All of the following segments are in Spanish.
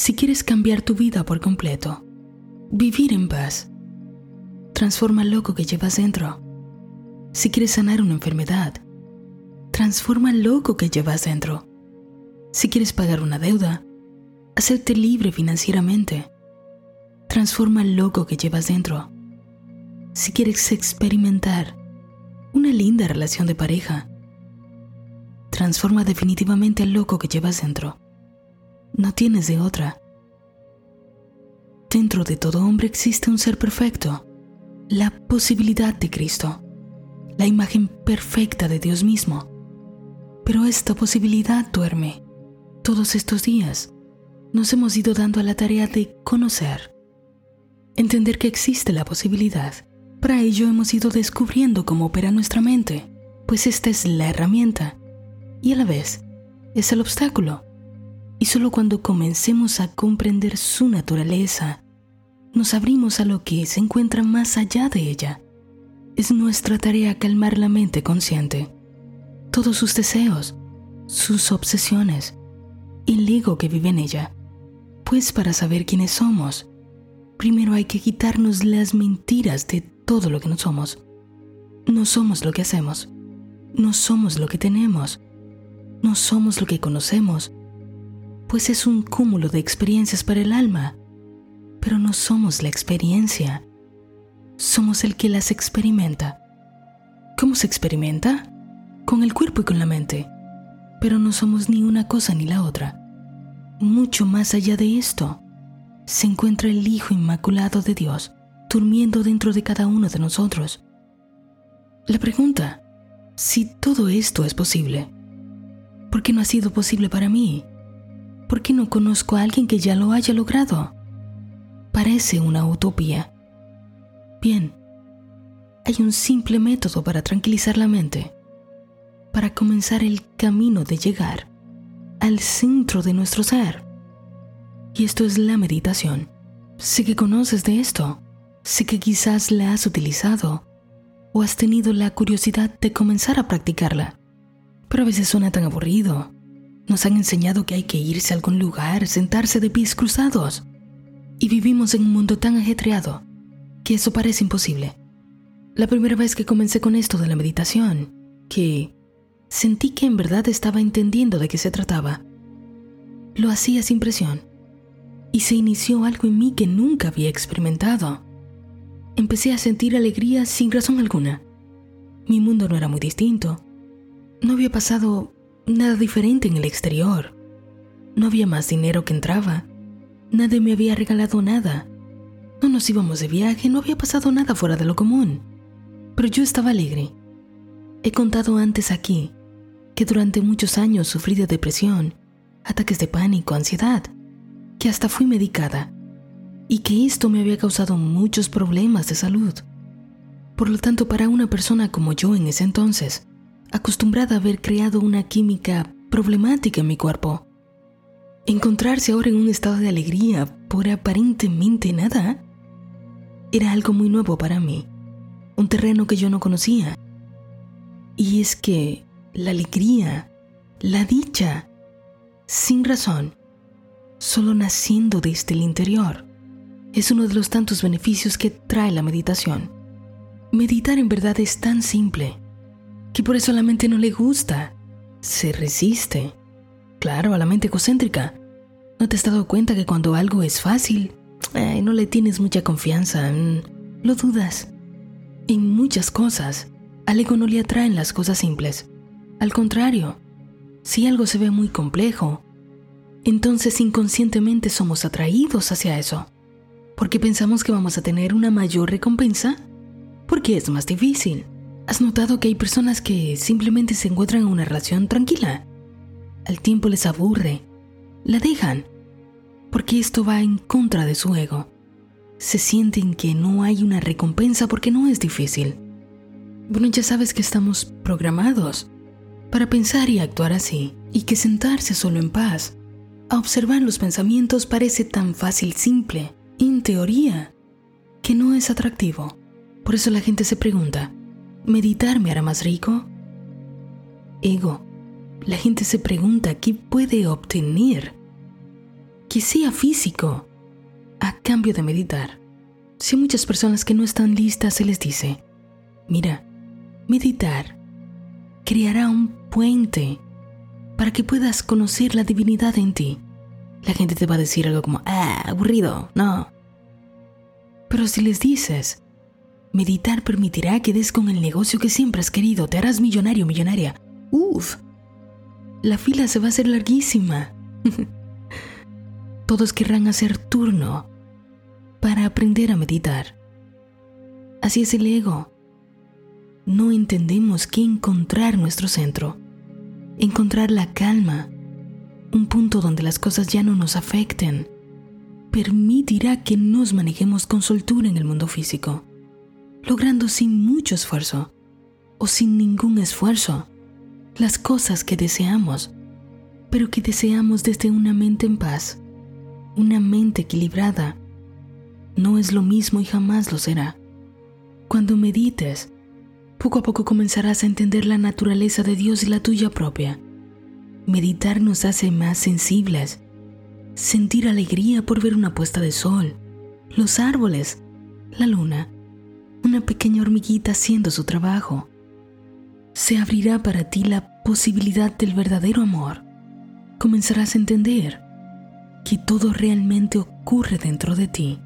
Si quieres cambiar tu vida por completo, vivir en paz, transforma el loco que llevas dentro. Si quieres sanar una enfermedad, transforma el loco que llevas dentro. Si quieres pagar una deuda, hacerte libre financieramente, transforma el loco que llevas dentro. Si quieres experimentar una linda relación de pareja, transforma definitivamente al loco que llevas dentro. No tienes de otra. Dentro de todo hombre existe un ser perfecto, la posibilidad de Cristo, la imagen perfecta de Dios mismo. Pero esta posibilidad duerme. Todos estos días nos hemos ido dando a la tarea de conocer, entender que existe la posibilidad. Para ello hemos ido descubriendo cómo opera nuestra mente, pues esta es la herramienta y a la vez es el obstáculo y solo cuando comencemos a comprender su naturaleza, nos abrimos a lo que se encuentra más allá de ella. Es nuestra tarea calmar la mente consciente, todos sus deseos, sus obsesiones, el ego que vive en ella. Pues para saber quiénes somos, primero hay que quitarnos las mentiras de todo lo que no somos. No somos lo que hacemos, no somos lo que tenemos, no somos lo que conocemos, pues es un cúmulo de experiencias para el alma, pero no somos la experiencia, somos el que las experimenta. ¿Cómo se experimenta? Con el cuerpo y con la mente, pero no somos ni una cosa ni la otra. Mucho más allá de esto, se encuentra el Hijo Inmaculado de Dios durmiendo dentro de cada uno de nosotros. La pregunta, si todo esto es posible, ¿por qué no ha sido posible para mí? ¿Por qué no conozco a alguien que ya lo haya logrado? Parece una utopía. Bien, hay un simple método para tranquilizar la mente, para comenzar el camino de llegar al centro de nuestro ser. Y esto es la meditación. Sé que conoces de esto, sé que quizás la has utilizado o has tenido la curiosidad de comenzar a practicarla, pero a veces suena tan aburrido nos han enseñado que hay que irse a algún lugar, sentarse de pies cruzados. Y vivimos en un mundo tan ajetreado que eso parece imposible. La primera vez que comencé con esto de la meditación, que sentí que en verdad estaba entendiendo de qué se trataba, lo hacía sin presión. Y se inició algo en mí que nunca había experimentado. Empecé a sentir alegría sin razón alguna. Mi mundo no era muy distinto. No había pasado nada diferente en el exterior. No había más dinero que entraba. Nadie me había regalado nada. No nos íbamos de viaje, no había pasado nada fuera de lo común. Pero yo estaba alegre. He contado antes aquí que durante muchos años sufrí de depresión, ataques de pánico, ansiedad, que hasta fui medicada y que esto me había causado muchos problemas de salud. Por lo tanto, para una persona como yo en ese entonces, acostumbrada a haber creado una química problemática en mi cuerpo. Encontrarse ahora en un estado de alegría por aparentemente nada era algo muy nuevo para mí, un terreno que yo no conocía. Y es que la alegría, la dicha, sin razón, solo naciendo desde el interior, es uno de los tantos beneficios que trae la meditación. Meditar en verdad es tan simple que por eso la mente no le gusta. Se resiste. Claro, a la mente egocéntrica. ¿No te has dado cuenta que cuando algo es fácil, no le tienes mucha confianza? Mm, lo dudas. En muchas cosas, al ego no le atraen las cosas simples. Al contrario, si algo se ve muy complejo, entonces inconscientemente somos atraídos hacia eso, porque pensamos que vamos a tener una mayor recompensa, porque es más difícil. ¿Has notado que hay personas que simplemente se encuentran en una relación tranquila? Al tiempo les aburre, la dejan, porque esto va en contra de su ego. Se sienten que no hay una recompensa porque no es difícil. Bueno, ya sabes que estamos programados para pensar y actuar así, y que sentarse solo en paz, a observar los pensamientos parece tan fácil, simple, en teoría, que no es atractivo. Por eso la gente se pregunta, ¿Meditar me hará más rico? Ego. La gente se pregunta qué puede obtener que sea físico, a cambio de meditar. Si a muchas personas que no están listas se les dice, mira, meditar creará un puente para que puedas conocer la divinidad en ti. La gente te va a decir algo como, ah, aburrido, no. Pero si les dices, meditar permitirá que des con el negocio que siempre has querido, te harás millonario, millonaria. Uf, la fila se va a hacer larguísima. Todos querrán hacer turno para aprender a meditar. Así es el ego no entendemos que encontrar nuestro centro, encontrar la calma, un punto donde las cosas ya no nos afecten, permitirá que nos manejemos con soltura en el mundo físico, logrando sin mucho esfuerzo o sin ningún esfuerzo las cosas que deseamos, pero que deseamos desde una mente en paz, una mente equilibrada. No es lo mismo y jamás lo será. Cuando medites, poco a poco comenzarás a entender la naturaleza de Dios y la tuya propia. Meditar nos hace más sensibles. Sentir alegría por ver una puesta de sol, los árboles, la luna, una pequeña hormiguita haciendo su trabajo. Se abrirá para ti la posibilidad del verdadero amor. Comenzarás a entender que todo realmente ocurre dentro de ti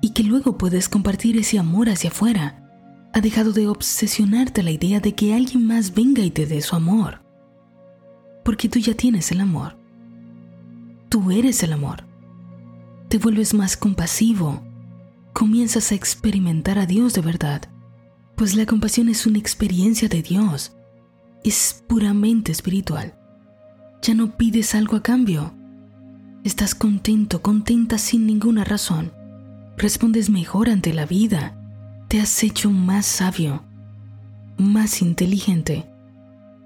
y que luego puedes compartir ese amor hacia afuera ha dejado de obsesionarte la idea de que alguien más venga y te dé su amor. Porque tú ya tienes el amor. Tú eres el amor. Te vuelves más compasivo. Comienzas a experimentar a Dios de verdad. Pues la compasión es una experiencia de Dios. Es puramente espiritual. Ya no pides algo a cambio. Estás contento, contenta sin ninguna razón. Respondes mejor ante la vida te has hecho más sabio, más inteligente.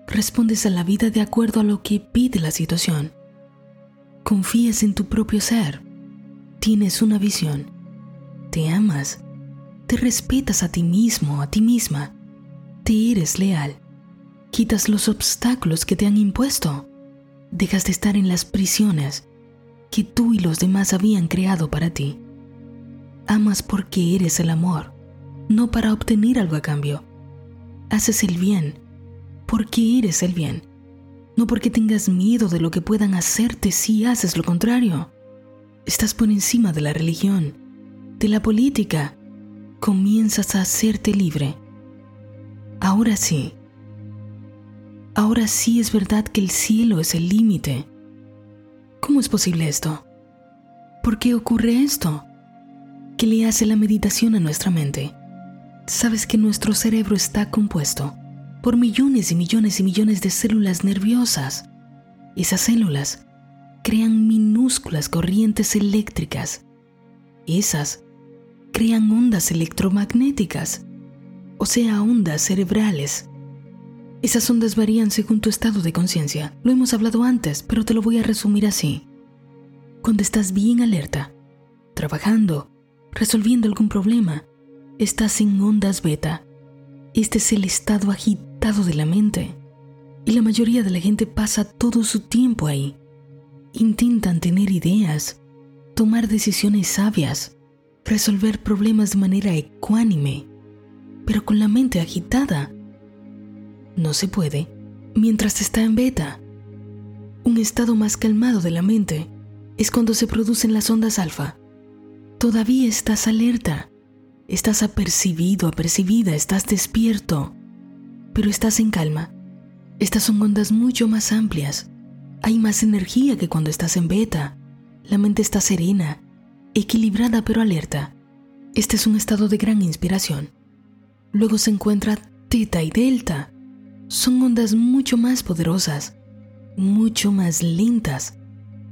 Respondes a la vida de acuerdo a lo que pide la situación. Confías en tu propio ser. Tienes una visión. Te amas. Te respetas a ti mismo, a ti misma. Te eres leal. Quitas los obstáculos que te han impuesto. Dejas de estar en las prisiones que tú y los demás habían creado para ti. Amas porque eres el amor no para obtener algo a cambio. Haces el bien porque eres el bien, no porque tengas miedo de lo que puedan hacerte si haces lo contrario. Estás por encima de la religión, de la política. Comienzas a hacerte libre. Ahora sí. Ahora sí es verdad que el cielo es el límite. ¿Cómo es posible esto? ¿Por qué ocurre esto? ¿Qué le hace la meditación a nuestra mente? Sabes que nuestro cerebro está compuesto por millones y millones y millones de células nerviosas. Esas células crean minúsculas corrientes eléctricas. Esas crean ondas electromagnéticas, o sea, ondas cerebrales. Esas ondas varían según tu estado de conciencia. Lo hemos hablado antes, pero te lo voy a resumir así. Cuando estás bien alerta, trabajando, resolviendo algún problema, estás en ondas beta. Este es el estado agitado de la mente. Y la mayoría de la gente pasa todo su tiempo ahí. Intentan tener ideas, tomar decisiones sabias, resolver problemas de manera ecuánime, pero con la mente agitada. No se puede mientras está en beta. Un estado más calmado de la mente es cuando se producen las ondas alfa. Todavía estás alerta, Estás apercibido, apercibida, estás despierto, pero estás en calma. Estas son ondas mucho más amplias. Hay más energía que cuando estás en beta. La mente está serena, equilibrada pero alerta. Este es un estado de gran inspiración. Luego se encuentra teta y delta. Son ondas mucho más poderosas, mucho más lentas.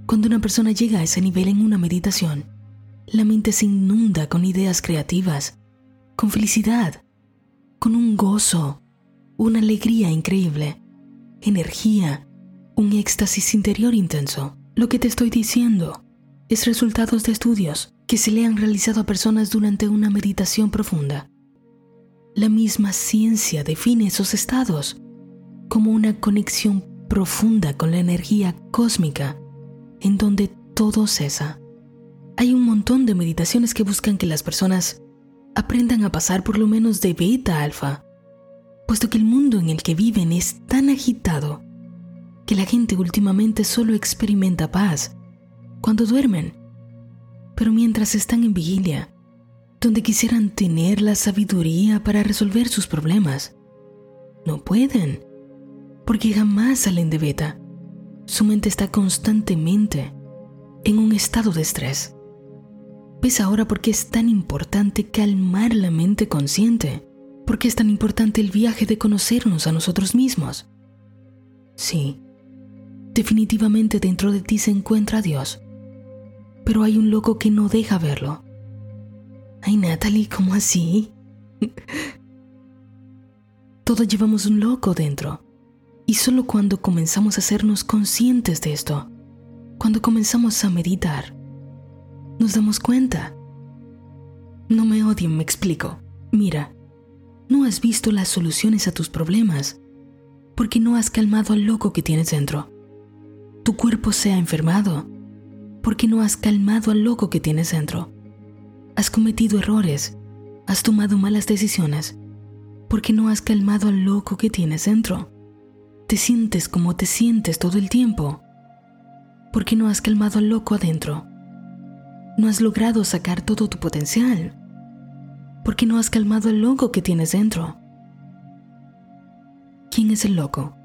Cuando una persona llega a ese nivel en una meditación, la mente se inunda con ideas creativas, con felicidad, con un gozo, una alegría increíble, energía, un éxtasis interior intenso. Lo que te estoy diciendo es resultados de estudios que se le han realizado a personas durante una meditación profunda. La misma ciencia define esos estados como una conexión profunda con la energía cósmica, en donde todo cesa. Hay un montón de meditaciones que buscan que las personas aprendan a pasar por lo menos de beta a alfa, puesto que el mundo en el que viven es tan agitado que la gente últimamente solo experimenta paz cuando duermen. Pero mientras están en vigilia, donde quisieran tener la sabiduría para resolver sus problemas, no pueden, porque jamás salen de beta. Su mente está constantemente en un estado de estrés. ¿Ves ahora por qué es tan importante calmar la mente consciente? ¿Por qué es tan importante el viaje de conocernos a nosotros mismos? Sí, definitivamente dentro de ti se encuentra Dios, pero hay un loco que no deja verlo. Ay, Natalie, ¿cómo así? Todos llevamos un loco dentro y solo cuando comenzamos a hacernos conscientes de esto, cuando comenzamos a meditar, nos damos cuenta. No me odien, me explico. Mira, no has visto las soluciones a tus problemas porque no has calmado al loco que tienes dentro. Tu cuerpo se ha enfermado porque no has calmado al loco que tienes dentro. Has cometido errores, has tomado malas decisiones porque no has calmado al loco que tienes dentro te sientes como te sientes todo el tiempo? Porque no has calmado al loco adentro? ¿No has logrado sacar todo tu potencial? Porque no has calmado al loco que tienes dentro? ¿Quién es el loco?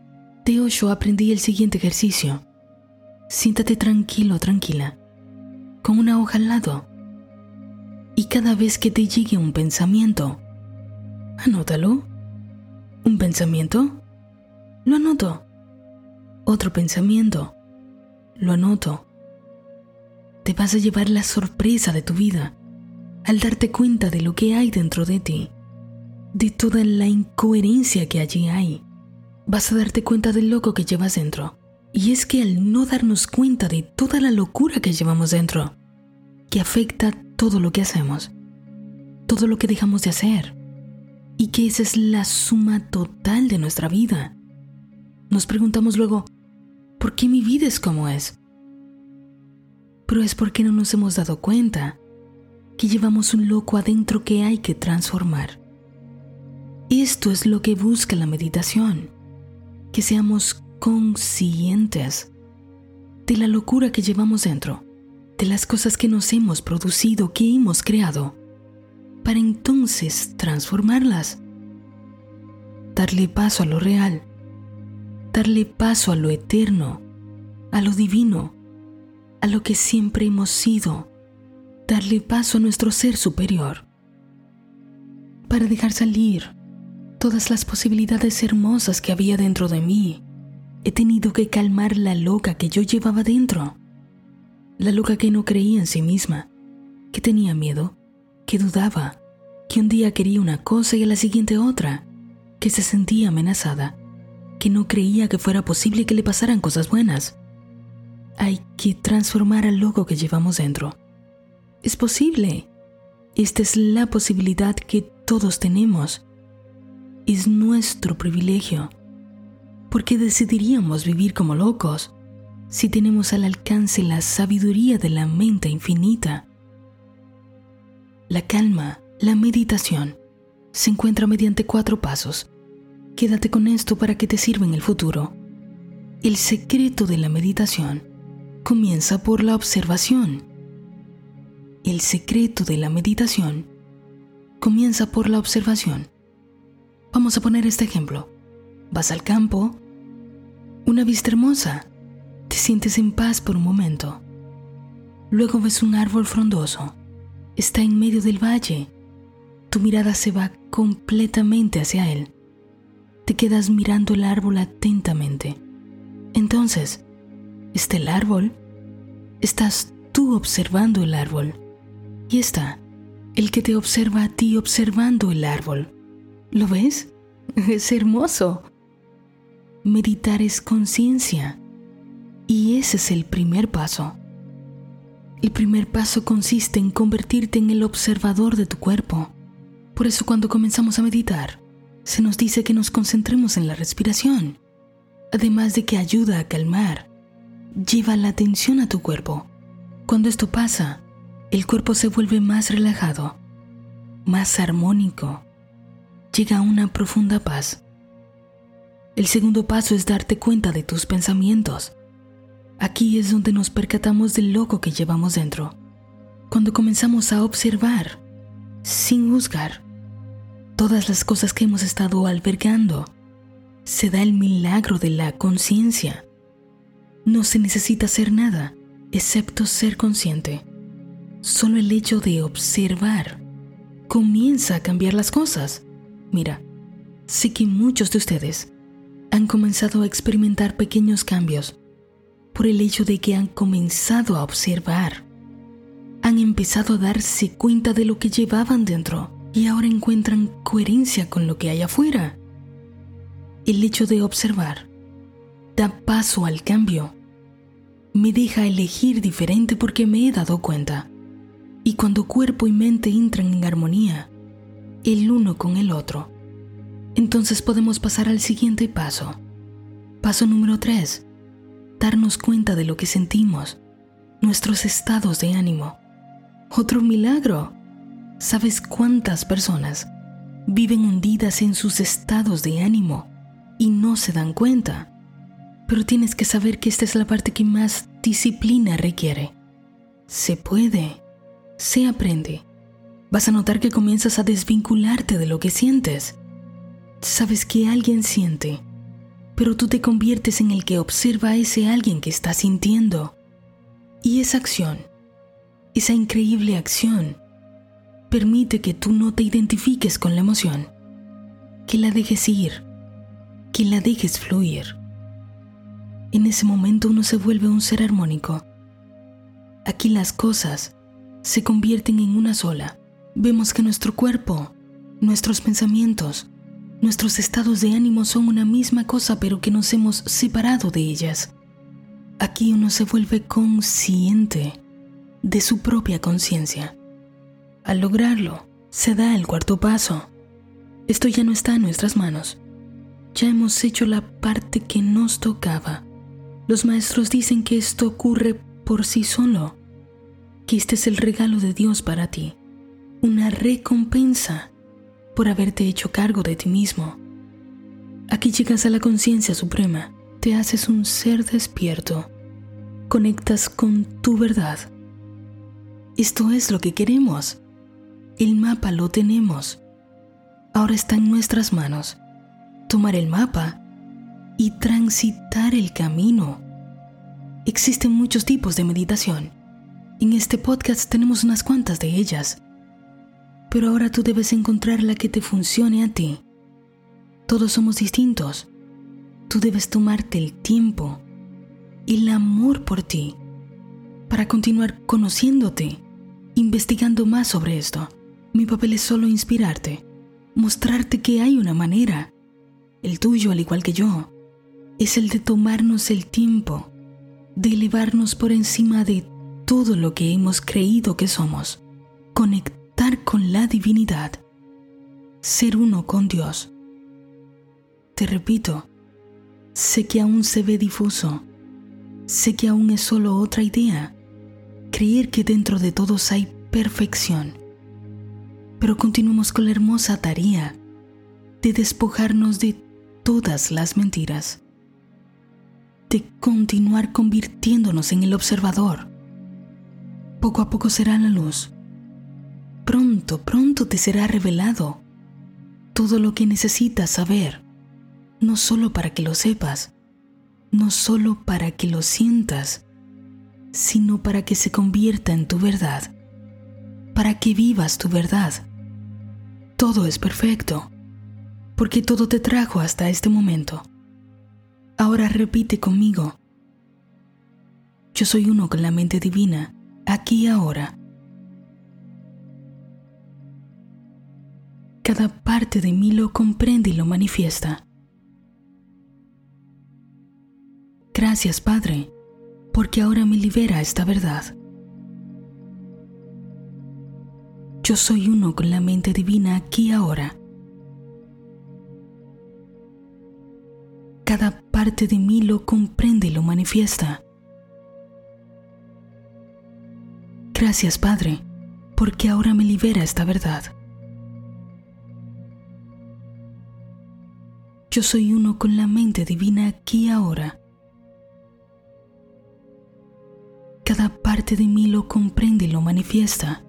De Osho aprendí el siguiente ejercicio. Siéntate tranquilo, tranquila, con una hoja al lado. Y cada vez que te llegue un pensamiento, anótalo. ¿Un pensamiento? Lo anoto. Otro pensamiento. Lo anoto. Te vas a llevar la sorpresa de tu vida al darte cuenta de lo que hay dentro de ti, de toda la incoherencia que allí hay. Vas a darte cuenta del loco que llevas dentro. Y es que al no darnos cuenta de toda la locura que llevamos dentro, que afecta todo lo que hacemos, todo lo que dejamos de hacer, y que esa es la suma total de nuestra vida, nos preguntamos luego, ¿por qué mi vida es como es? Pero es porque no nos hemos dado cuenta que llevamos un loco adentro que hay que transformar. Esto es lo que busca la meditación, que seamos conscientes de la locura que llevamos dentro, de las cosas que nos hemos producido, que hemos creado, para entonces transformarlas, darle paso a lo real darle paso a lo eterno, a lo divino, a lo que siempre hemos sido, darle paso a nuestro ser superior, para dejar salir todas las posibilidades hermosas que había dentro de mí. He tenido que calmar la loca que yo llevaba dentro, la loca que no creía en sí misma, que tenía miedo, que dudaba, que un día quería una cosa y a la siguiente otra, que se sentía amenazada que no creía que fuera posible que le pasaran cosas buenas. Hay que transformar al loco que llevamos dentro. Es posible. Esta es la posibilidad que todos tenemos. Es nuestro privilegio. Porque decidiríamos vivir como locos si tenemos al alcance la sabiduría de la mente infinita. La calma, la meditación, se encuentra mediante cuatro pasos Quédate con esto para que te sirva en el futuro. El secreto de la meditación comienza por la observación. El secreto de la meditación comienza por la observación. Vamos a poner este ejemplo. Vas al campo, una vista hermosa, te sientes en paz por un momento. Luego ves un árbol frondoso, está en medio del valle, tu mirada se va completamente hacia él te quedas mirando el árbol atentamente. Entonces, ¿está el árbol? Estás tú observando el árbol. Y está el que te observa a ti observando el árbol. ¿Lo ves? Es hermoso. Meditar es conciencia. Y ese es el primer paso. El primer paso consiste en convertirte en el observador de tu cuerpo. Por eso cuando comenzamos a meditar, se nos dice que nos concentremos en la respiración, además de que ayuda a calmar. Lleva la atención a tu cuerpo Cuando esto pasa, el cuerpo se vuelve más relajado, más armónico, llega a una profunda paz. El segundo paso es darte cuenta de tus pensamientos. Aquí es donde nos percatamos del loco que llevamos dentro. Cuando comenzamos a observar, sin juzgar, todas las cosas que hemos estado albergando, se da el milagro de la conciencia. No se necesita hacer nada, excepto ser consciente. Solo el hecho de observar comienza a cambiar las cosas. Mira, sé que muchos de ustedes han comenzado a experimentar pequeños cambios por el hecho de que han comenzado a observar. Han empezado a darse cuenta de lo que llevaban dentro y ahora encuentran coherencia con lo que hay afuera. El hecho de observar da paso al cambio. Me deja elegir diferente porque me he dado cuenta. Y cuando cuerpo y mente entran en armonía, el uno con el otro, entonces podemos pasar al siguiente paso. Paso número 3. Darnos cuenta de lo que sentimos, nuestros estados de ánimo. Otro milagro. ¿Sabes cuántas personas viven hundidas en sus estados de ánimo y no se dan cuenta? Pero tienes que saber que esta es la parte que más disciplina requiere. Se puede, se aprende. Vas a notar que comienzas a desvincularte de lo que sientes sabes que alguien siente, pero tú te conviertes en el que observa a ese alguien que está sintiendo. Y esa acción, esa increíble acción, permite que tú no te identifiques con la emoción, que la dejes ir, que la dejes fluir. En ese momento uno se vuelve un ser armónico. Aquí las cosas se convierten en una sola. Vemos que nuestro cuerpo, nuestros pensamientos, Nuestros estados de ánimo son una misma cosa pero que nos hemos separado de ellas. Aquí uno se vuelve consciente de su propia conciencia. Al lograrlo, se da el cuarto paso. Esto ya no está en nuestras manos. Ya hemos hecho la parte que nos tocaba. Los maestros dicen que esto ocurre por sí solo, que este es el regalo de Dios para ti, una recompensa por haberte hecho cargo de ti mismo. Aquí llegas a la conciencia suprema, te haces un ser despierto, conectas con tu verdad. Esto es lo que queremos. El mapa lo tenemos. Ahora está en nuestras manos. Tomar el mapa y transitar el camino. Existen muchos tipos de meditación. En este podcast tenemos unas cuantas de ellas pero ahora tú debes encontrar la que te funcione a ti. Todos somos distintos. Tú debes tomarte el tiempo, el amor por ti, para continuar conociéndote, investigando más sobre esto. Mi papel es solo inspirarte, mostrarte que hay una manera. El tuyo, al igual que yo, es el de tomarnos el tiempo, de elevarnos por encima de todo lo que hemos creído que somos, conectar con la divinidad, ser uno con Dios. Te repito, sé que aún se ve difuso, sé que aún es solo otra idea, creer que dentro de todos hay perfección. Pero continuemos con la hermosa tarea de despojarnos de todas las mentiras, de continuar convirtiéndonos en el observador. Poco a poco será la luz Pronto, pronto te será revelado todo lo que necesitas saber, no solo para que lo sepas, no solo para que lo sientas, sino para que se convierta en tu verdad, para que vivas tu verdad. Todo es perfecto, porque todo te trajo hasta este momento. Ahora repite conmigo. Yo soy uno con la mente divina, aquí y ahora. Cada parte de mí lo comprende y lo manifiesta. Gracias, Padre, porque ahora me libera esta verdad. Yo soy uno con la mente divina aquí y ahora. Cada parte de mí lo comprende y lo manifiesta. Gracias, Padre, porque ahora me libera esta verdad. Yo soy uno con la mente divina aquí y ahora. Cada parte de mí lo comprende y lo manifiesta.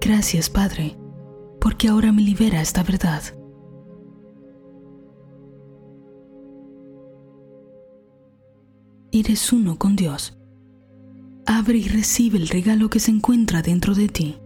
Gracias, Padre, porque ahora me libera esta verdad. Eres uno con Dios. Abre y recibe el regalo que se encuentra dentro de ti.